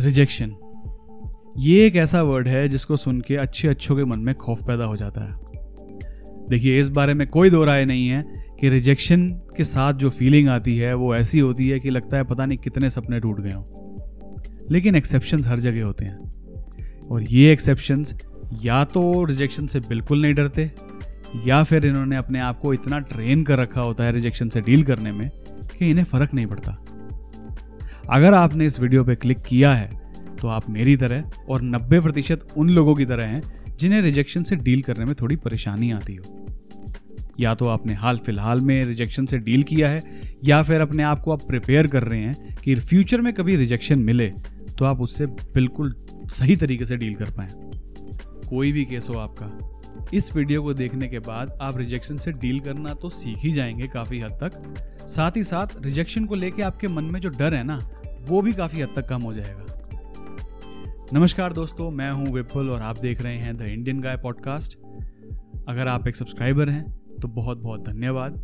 Rejection. ये एक ऐसा वर्ड है जिसको सुन के अच्छे अच्छों के मन में खौफ पैदा हो जाता है। देखिए, इस बारे में कोई दो राय नहीं है कि रिजेक्शन के साथ जो फीलिंग आती है, वो ऐसी होती है कि लगता है पता नहीं कितने सपने टूट गए हों। लेकिन एक्सेप्शंस हर जगह होते हैं। और ये एक्सेप्शंस या तो रिजेक्शन से बिल्कुल नहीं डरते, या फिर इन्होंने अपने आप को इतना ट्रेन कर रखा होता है रिजेक्शन से डील करने में कि इन्हें फ़र्क नहीं पड़ता। अगर आपने इस वीडियो पर क्लिक किया है तो आप मेरी तरह और 90 प्रतिशत उन लोगों की तरह हैं जिन्हें रिजेक्शन से डील करने में थोड़ी परेशानी आती हो। या तो आपने हाल फ़िलहाल में रिजेक्शन से डील किया है, या फिर अपने आप को आप प्रिपेयर कर रहे हैं कि फ्यूचर में कभी रिजेक्शन मिले तो आप उससे बिल्कुल सही तरीके से डील कर पाए। कोई भी केस हो आपका, इस वीडियो को देखने के बाद आप रिजेक्शन से डील करना तो सीख ही जाएँगे काफ़ी हद तक। साथ ही साथ, रिजेक्शन को लेके आपके मन में जो डर है ना वो भी काफ़ी हद तक कम हो जाएगा। नमस्कार दोस्तों, मैं हूँ विपुल और आप देख रहे हैं द इंडियन गाय पॉडकास्ट। अगर आप एक सब्सक्राइबर हैं तो बहुत बहुत धन्यवाद।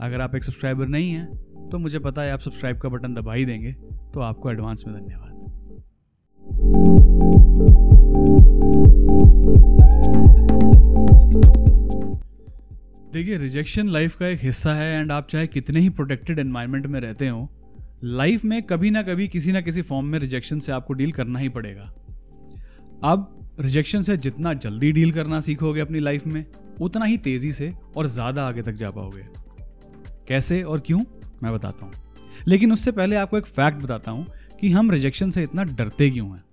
अगर आप एक सब्सक्राइबर नहीं हैं तो मुझे पता है आप सब्सक्राइब का बटन दबा ही देंगे तो आपको एडवांस में धन्यवाद। देखिए रिजेक्शन लाइफ का एक हिस्सा है एंड आप चाहे कितने ही प्रोटेक्टेड एनवायरनमेंट में रहते हो लाइफ में कभी ना कभी किसी ना किसी फॉर्म में रिजेक्शन से आपको डील करना ही पड़ेगा। अब रिजेक्शन से जितना जल्दी डील करना सीखोगे अपनी लाइफ में, उतना ही तेज़ी से और ज़्यादा आगे तक जा पाओगे। कैसे और क्यों? मैं बताता हूँ। लेकिन उससे पहले आपको एक फैक्ट बताता हूँ कि हम रिजेक्शन से इतना डरते क्यों हैं?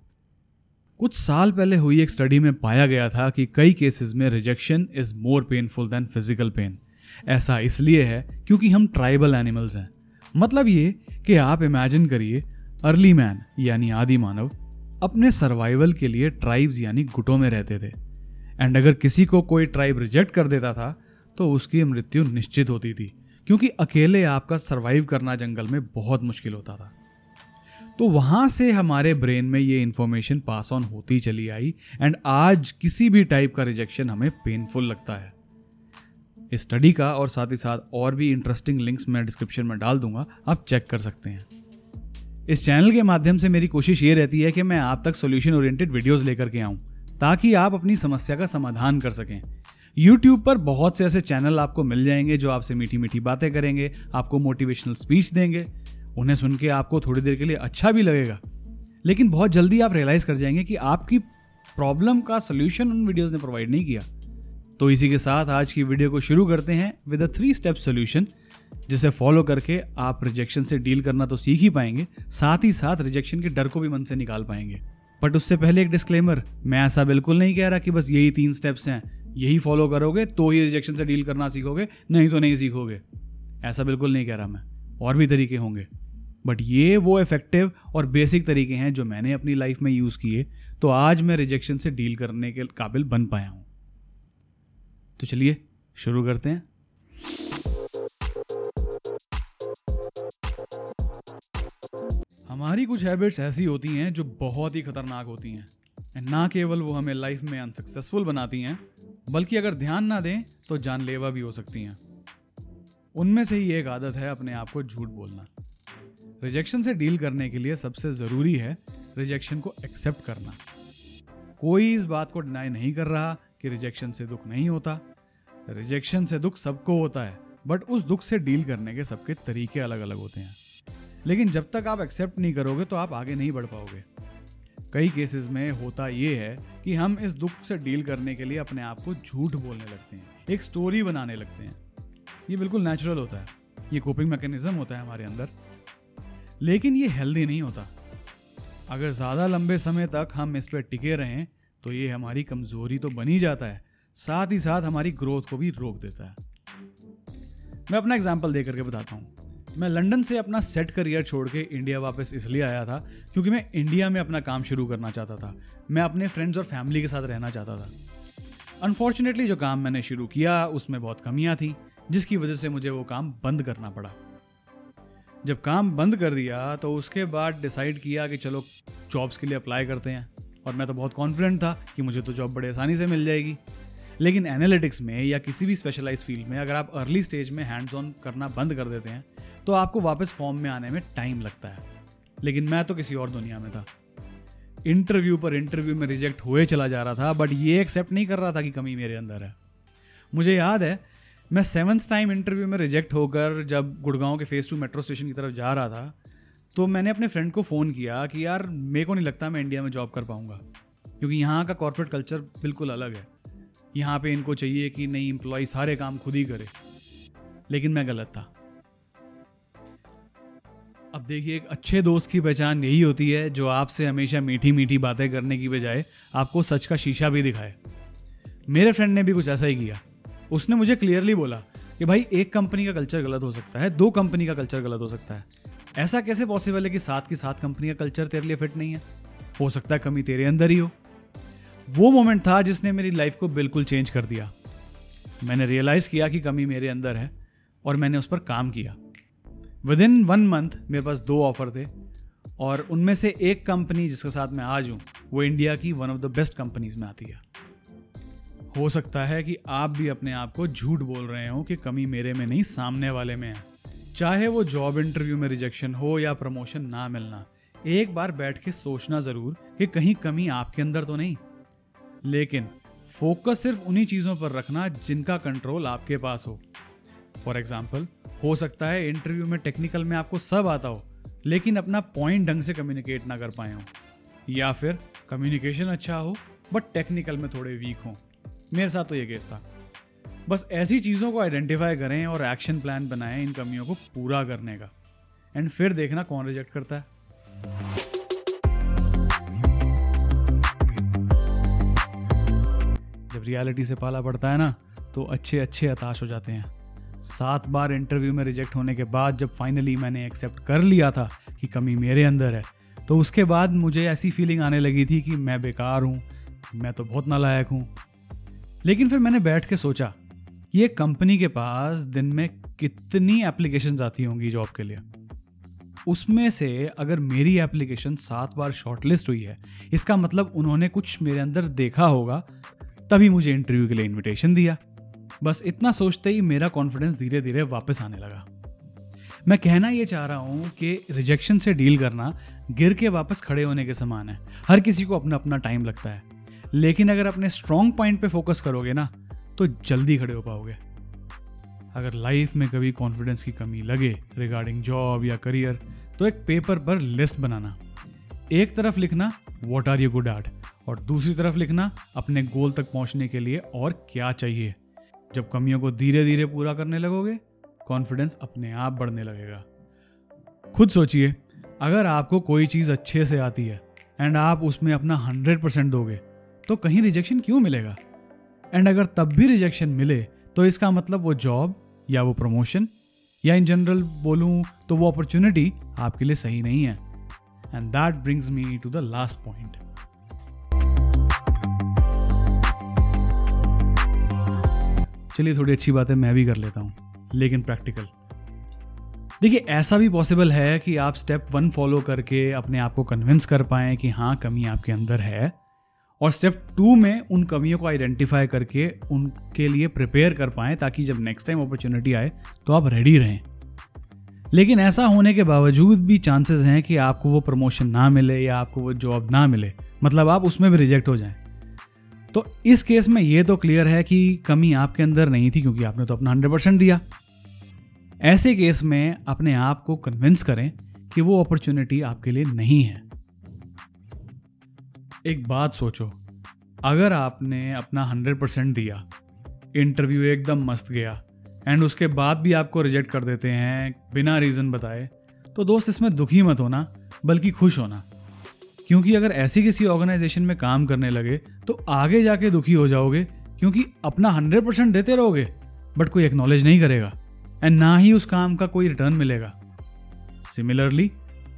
कुछ साल पहले हुई एक स्टडी में पाया गया था कि कई केसेस में rejection is more painful than physical pain ऐसा इसलिए है क्योंकि हम ट्राइबल एनिमल्स हैं। मतलब ये कि आप इमेजिन करिए अर्ली मैन यानी आदि मानव, अपने सर्वाइवल के लिए ट्राइब्स यानी गुटों में रहते थे। एंड अगर किसी को कोई ट्राइब रिजेक्ट कर देता था तो उसकी मृत्यु निश्चित होती थी, क्योंकि अकेले आपका सर्वाइव करना जंगल में बहुत मुश्किल होता था। तो वहाँ से हमारे ब्रेन में ये इंफॉर्मेशन पास ऑन होती चली आई एंड आज किसी भी टाइप का रिजेक्शन हमें पेनफुल लगता है। स्टडी का और साथ ही साथ और भी इंटरेस्टिंग लिंक्स मैं डिस्क्रिप्शन में डाल दूँगा, आप चेक कर सकते हैं। इस चैनल के माध्यम से मेरी कोशिश ये रहती है कि मैं आप तक सोल्यूशन ओरिएंटेड वीडियोस लेकर के आऊँ, ताकि आप अपनी समस्या का समाधान कर सकें। यूट्यूब पर बहुत से ऐसे चैनल आपको मिल जाएँगे जो आपसे मीठी मीठी बातें करेंगे, आपको मोटिवेशनल स्पीच देंगे, उन्हें सुन के आपको थोड़ी देर के लिए अच्छा भी लगेगा। लेकिन बहुत जल्दी आप रियलाइज़ कर जाएँगे कि आपकी प्रॉब्लम का सोल्यूशन उन वीडियोस ने प्रोवाइड नहीं किया। तो इसी के साथ आज की वीडियो को शुरू करते हैं with a three step solution जिसे फॉलो करके आप रिजेक्शन से डील करना तो सीख ही पाएँगे, साथ ही साथ रिजेक्शन के डर को भी मन से निकाल पाएँगे। बट उससे पहले एक डिस्क्लेमर मैं ऐसा बिल्कुल नहीं कह रहा कि बस यही तीन स्टेप्स हैं, यही फॉलो करोगे तो ही रिजेक्शन से डील करना सीखोगे, नहीं तो नहीं सीखोगे। ऐसा बिल्कुल नहीं कह रहा मैं, और भी तरीके होंगे। बट ये वो इफ़ेक्टिव और बेसिक तरीके हैं जो मैंने अपनी लाइफ में यूज़ किए तो आज मैं रिजेक्शन से डील करने के काबिल बन पाया हूँ। तो चलिए शुरू करते हैं। हमारी कुछ हैबिट्स ऐसी होती हैं जो बहुत ही खतरनाक होती हैं। ना केवल वो हमें लाइफ में अनसक्सेसफुल बनाती हैं, बल्कि अगर ध्यान ना दें तो जानलेवा भी हो सकती हैं। उनमें से ही एक आदत है अपने आप को झूठ बोलना। रिजेक्शन से डील करने के लिए सबसे ज़रूरी है रिजेक्शन को एक्सेप्ट करना। कोई इस बात को डिनाई नहीं कर रहा कि रिजेक्शन से दुख नहीं होता। रिजेक्शन से दुख सबको होता है बट उस दुख से डील करने के सबके तरीके अलग अलग होते हैं। लेकिन जब तक आप एक्सेप्ट नहीं करोगे तो आप आगे नहीं बढ़ पाओगे। कई केसेस में होता ये है कि हम इस दुख से डील करने के लिए अपने आप को झूठ बोलने लगते हैं, एक स्टोरी बनाने लगते हैं। ये बिल्कुल नेचुरल होता है। ये कोपिंग मैकेनिज्म होता है हमारे अंदर। लेकिन ये हेल्दी नहीं होता। अगर ज़्यादा लंबे समय तक हम इस पर टिके रहें तो ये हमारी कमज़ोरी तो बन ही जाता है। साथ ही साथ हमारी ग्रोथ को भी रोक देता है। मैं अपना एग्ज़ाम्पल दे करके बताता हूँ। मैं लंदन से अपना सेट करियर छोड़ के इंडिया वापस इसलिए आया था क्योंकि मैं इंडिया में अपना काम शुरू करना चाहता था। मैं अपने फ्रेंड्स और फैमिली के साथ रहना चाहता था। अनफॉर्चुनेटली जो काम मैंने शुरू किया, उसमें बहुत कमियाँ थी, जिसकी वजह से मुझे वो काम बंद करना पड़ा। जब काम बंद कर दिया तो उसके बाद डिसाइड किया कि चलो जॉब्स के लिए अप्लाई करते हैं। और मैं तो बहुत कॉन्फिडेंट था कि मुझे तो जॉब बड़े आसानी से मिल जाएगी। लेकिन एनालिटिक्स में या किसी भी स्पेशलाइज फ़ील्ड में अगर आप अर्ली स्टेज में हैंड्स ऑन करना बंद कर देते हैं तो आपको वापस फॉर्म में आने में टाइम लगता है। लेकिन मैं तो किसी और दुनिया में था। इंटरव्यू पर इंटरव्यू में रिजेक्ट हुए चला जा रहा था बट ये एक्सेप्ट नहीं कर रहा था कि कमी मेरे अंदर है। मुझे याद है, मैं सेवन्थ टाइम इंटरव्यू में रिजेक्ट होकर जब गुड़गांव के फेस टू मेट्रो स्टेशन की तरफ़ जा रहा था तो मैंने अपने फ्रेंड को फ़ोन किया कि, यार, मेरे को नहीं लगता मैं इंडिया में जॉब कर पाऊँगा, क्योंकि यहाँ का कॉरपोरेट कल्चर बिल्कुल अलग है। यहाँ पे इनको चाहिए कि नहीं एम्प्लॉय सारे काम खुद ही करे। लेकिन मैं गलत था। अब देखिए, एक अच्छे दोस्त की पहचान यही होती है जो आपसे हमेशा मीठी मीठी बातें करने की बजाय आपको सच का शीशा भी दिखाए। मेरे फ्रेंड ने भी कुछ ऐसा ही किया। उसने मुझे क्लियरली बोला कि भाई, एक कंपनी का कल्चर गलत हो सकता है, दो कंपनी का कल्चर गलत हो सकता है। ऐसा कैसे पॉसिबल है कि सात की सात कंपनी का कल्चर तेरे लिए फिट नहीं है? हो सकता है कमी तेरे अंदर ही हो। वो मोमेंट था जिसने मेरी लाइफ को बिल्कुल चेंज कर दिया। मैंने रियलाइज़ किया कि कमी मेरे अंदर है और मैंने उस पर काम किया। विद इन वन मंथ मेरे पास दो ऑफ़र थे और उनमें से एक कंपनी जिसके साथ मैं आज हूँ, वो इंडिया की one of the best companies में आती है। हो सकता है कि आप भी अपने आप को झूठ बोल रहे हो कि कमी मेरे में नहीं, सामने वाले में है। चाहे वो जॉब इंटरव्यू में रिजेक्शन हो या प्रमोशन ना मिलना, एक बार बैठ के सोचना ज़रूर कि कहीं कमी आपके अंदर तो नहीं। लेकिन फोकस सिर्फ़ उन्हीं चीज़ों पर रखना जिनका कंट्रोल आपके पास हो। फॉर एग्ज़ाम्पल हो सकता है इंटरव्यू में टेक्निकल में आपको सब आता हो, लेकिन अपना पॉइंट ढंग से कम्युनिकेट ना कर पाए हो। या फिर कम्युनिकेशन अच्छा हो बट टेक्निकल में थोड़े वीक हों। मेरे साथ तो ये केस था। बस ऐसी चीज़ों को आइडेंटिफाई करें और एक्शन प्लान बनाएँ इन कमियों को पूरा करने का। एंड फिर देखना कौन रिजेक्ट करता है। जब रियलिटी से पाला पड़ता है ना तो अच्छे अच्छे हताश हो जाते हैं। सात बार इंटरव्यू में रिजेक्ट होने के बाद जब फाइनली मैंने एक्सेप्ट कर लिया था कि कमी मेरे अंदर है तो उसके बाद मुझे ऐसी फीलिंग आने लगी थी कि मैं बेकार हूँ, मैं तो बहुत नालायक हूँ। लेकिन फिर मैंने बैठ के सोचा, ये कंपनी के पास दिन में कितनी एप्लीकेशन आती होंगी जॉब के लिए? उसमें से अगर मेरी एप्लीकेशन सात बार शॉर्टलिस्ट हुई है, इसका मतलब उन्होंने कुछ मेरे अंदर देखा होगा तभी मुझे इंटरव्यू के लिए इनविटेशन दिया। बस इतना सोचते ही मेरा कॉन्फिडेंस धीरे धीरे वापस आने लगा। मैं कहना ये चाह रहा हूँ कि रिजेक्शन से डील करना गिर के वापस खड़े होने के समान है। हर किसी को अपना अपना टाइम लगता है। लेकिन अगर अपने स्ट्रॉन्ग पॉइंट पे फोकस करोगे ना तो जल्दी खड़े हो पाओगे। अगर लाइफ में कभी कॉन्फिडेंस की कमी लगे रिगार्डिंग जॉब या करियर तो एक पेपर पर लिस्ट बनाना। एक तरफ़ लिखना what are you good at और दूसरी तरफ़ लिखना, अपने गोल तक पहुँचने के लिए और क्या चाहिए? जब कमियों को धीरे धीरे पूरा करने लगोगे कॉन्फिडेंस अपने आप बढ़ने लगेगा। खुद सोचिए, अगर आपको कोई चीज़ अच्छे से आती है एंड आप उसमें अपना हंड्रेड परसेंट दोगे तो कहीं रिजेक्शन क्यों मिलेगा? एंड अगर तब भी रिजेक्शन मिले तो इसका मतलब वो जॉब या वो प्रमोशन या इन जनरल बोलूँ तो वो अपॉर्चुनिटी आपके लिए सही नहीं है। And that brings me to the last point चलिए थोड़ी अच्छी बात है मैं भी कर लेता हूँ, लेकिन प्रैक्टिकल देखिए, ऐसा भी पॉसिबल है कि आप स्टेप वन फॉलो करके अपने आप को कन्विंस कर पाएँ कि हाँ कमी आपके अंदर है, और स्टेप टू में उन कमियों को आइडेंटिफाई करके उनके लिए प्रिपेयर कर पाएँ ताकि जब नेक्स्ट टाइम अपॉर्चुनिटी आए तो आप रेडी रहें। लेकिन ऐसा होने के बावजूद भी चांसेस हैं कि आपको वो प्रमोशन ना मिले या आपको वो जॉब ना मिले। मतलब आप उसमें भी रिजेक्ट हो जाएँ। तो इस केस में ये तो क्लियर है कि कमी आपके अंदर नहीं थी, क्योंकि आपने तो अपना हंड्रेड परसेंट दिया। ऐसे केस में अपने आप को कन्विंस करें कि वो अपॉर्चुनिटी आपके लिए नहीं है। एक बात सोचो, अगर आपने अपना हंड्रेड परसेंट दिया इंटरव्यू एकदम मस्त गया एंड उसके बाद भी आपको रिजेक्ट कर देते हैं, बिना रीज़न बताए तो दोस्त इसमें दुखी मत होना, बल्कि खुश होना। क्योंकि अगर ऐसी किसी ऑर्गेनाइजेशन में काम करने लगे तो आगे जाके दुखी हो जाओगे, क्योंकि अपना हंड्रेड परसेंट देते रहोगे बट कोई एक्नॉलेज नहीं करेगा एंड ना ही उस काम का कोई रिटर्न मिलेगा। सिमिलरली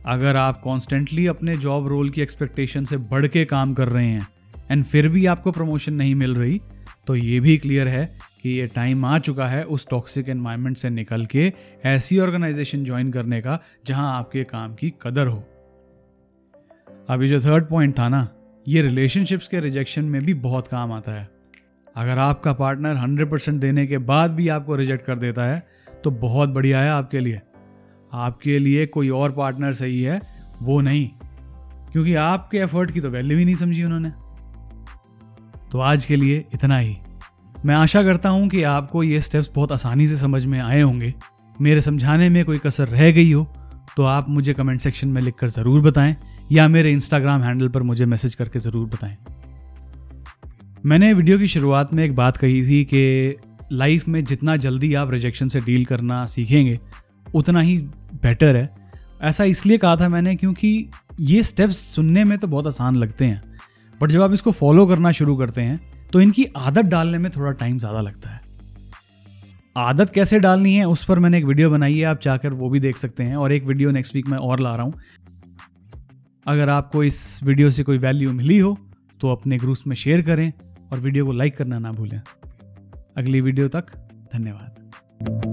अगर आप कॉन्स्टेंटली अपने जॉब रोल की एक्सपेक्टेशन से बढ़ के काम कर रहे हैं एंड फिर भी आपको प्रमोशन नहीं मिल रही तो ये भी क्लियर है कि ये टाइम आ चुका है उस टॉक्सिक एनवायरनमेंट से निकल के ऐसी ऑर्गेनाइजेशन ज्वाइन करने का, जहाँ आपके काम की कदर हो। अभी जो थर्ड पॉइंट था ना, ये रिलेशनशिप्स के रिजेक्शन में भी बहुत काम आता है। अगर आपका पार्टनर हंड्रेड परसेंट देने के बाद भी आपको रिजेक्ट कर देता है तो बहुत बढ़िया है आपके लिए। आपके लिए कोई और पार्टनर सही है, वो नहीं। क्योंकि आपके एफर्ट की तो वैल्यू ही नहीं समझी उन्होंने। तो आज के लिए इतना ही। मैं आशा करता हूँ कि आपको ये स्टेप्स बहुत आसानी से समझ में आए होंगे। मेरे समझाने में कोई कसर रह गई हो तो आप मुझे कमेंट सेक्शन में लिखकर ज़रूर बताएँ। या मेरे इंस्टाग्राम हैंडल पर मुझे मैसेज करके ज़रूर बताएँ। मैंने वीडियो की शुरुआत में एक बात कही थी कि लाइफ में जितना जल्दी आप रिजेक्शन से डील करना सीखेंगे, उतना ही बेटर है। ऐसा इसलिए कहा था मैंने क्योंकि ये स्टेप्स सुनने में तो बहुत आसान लगते हैं बट जब आप इसको फॉलो करना शुरू करते हैं तो इनकी आदत डालने में थोड़ा टाइम ज़्यादा लगता है। आदत कैसे डालनी है, उस पर मैंने एक वीडियो बनाई है, आप चाहकर वो भी देख सकते हैं, और एक वीडियो नेक्स्ट वीक मैं और ला रहा हूँ। अगर आपको इस वीडियो से कोई वैल्यू मिली हो तो अपने ग्रुप्स में शेयर करें और वीडियो को लाइक करना ना भूलें। अगली वीडियो तक, धन्यवाद।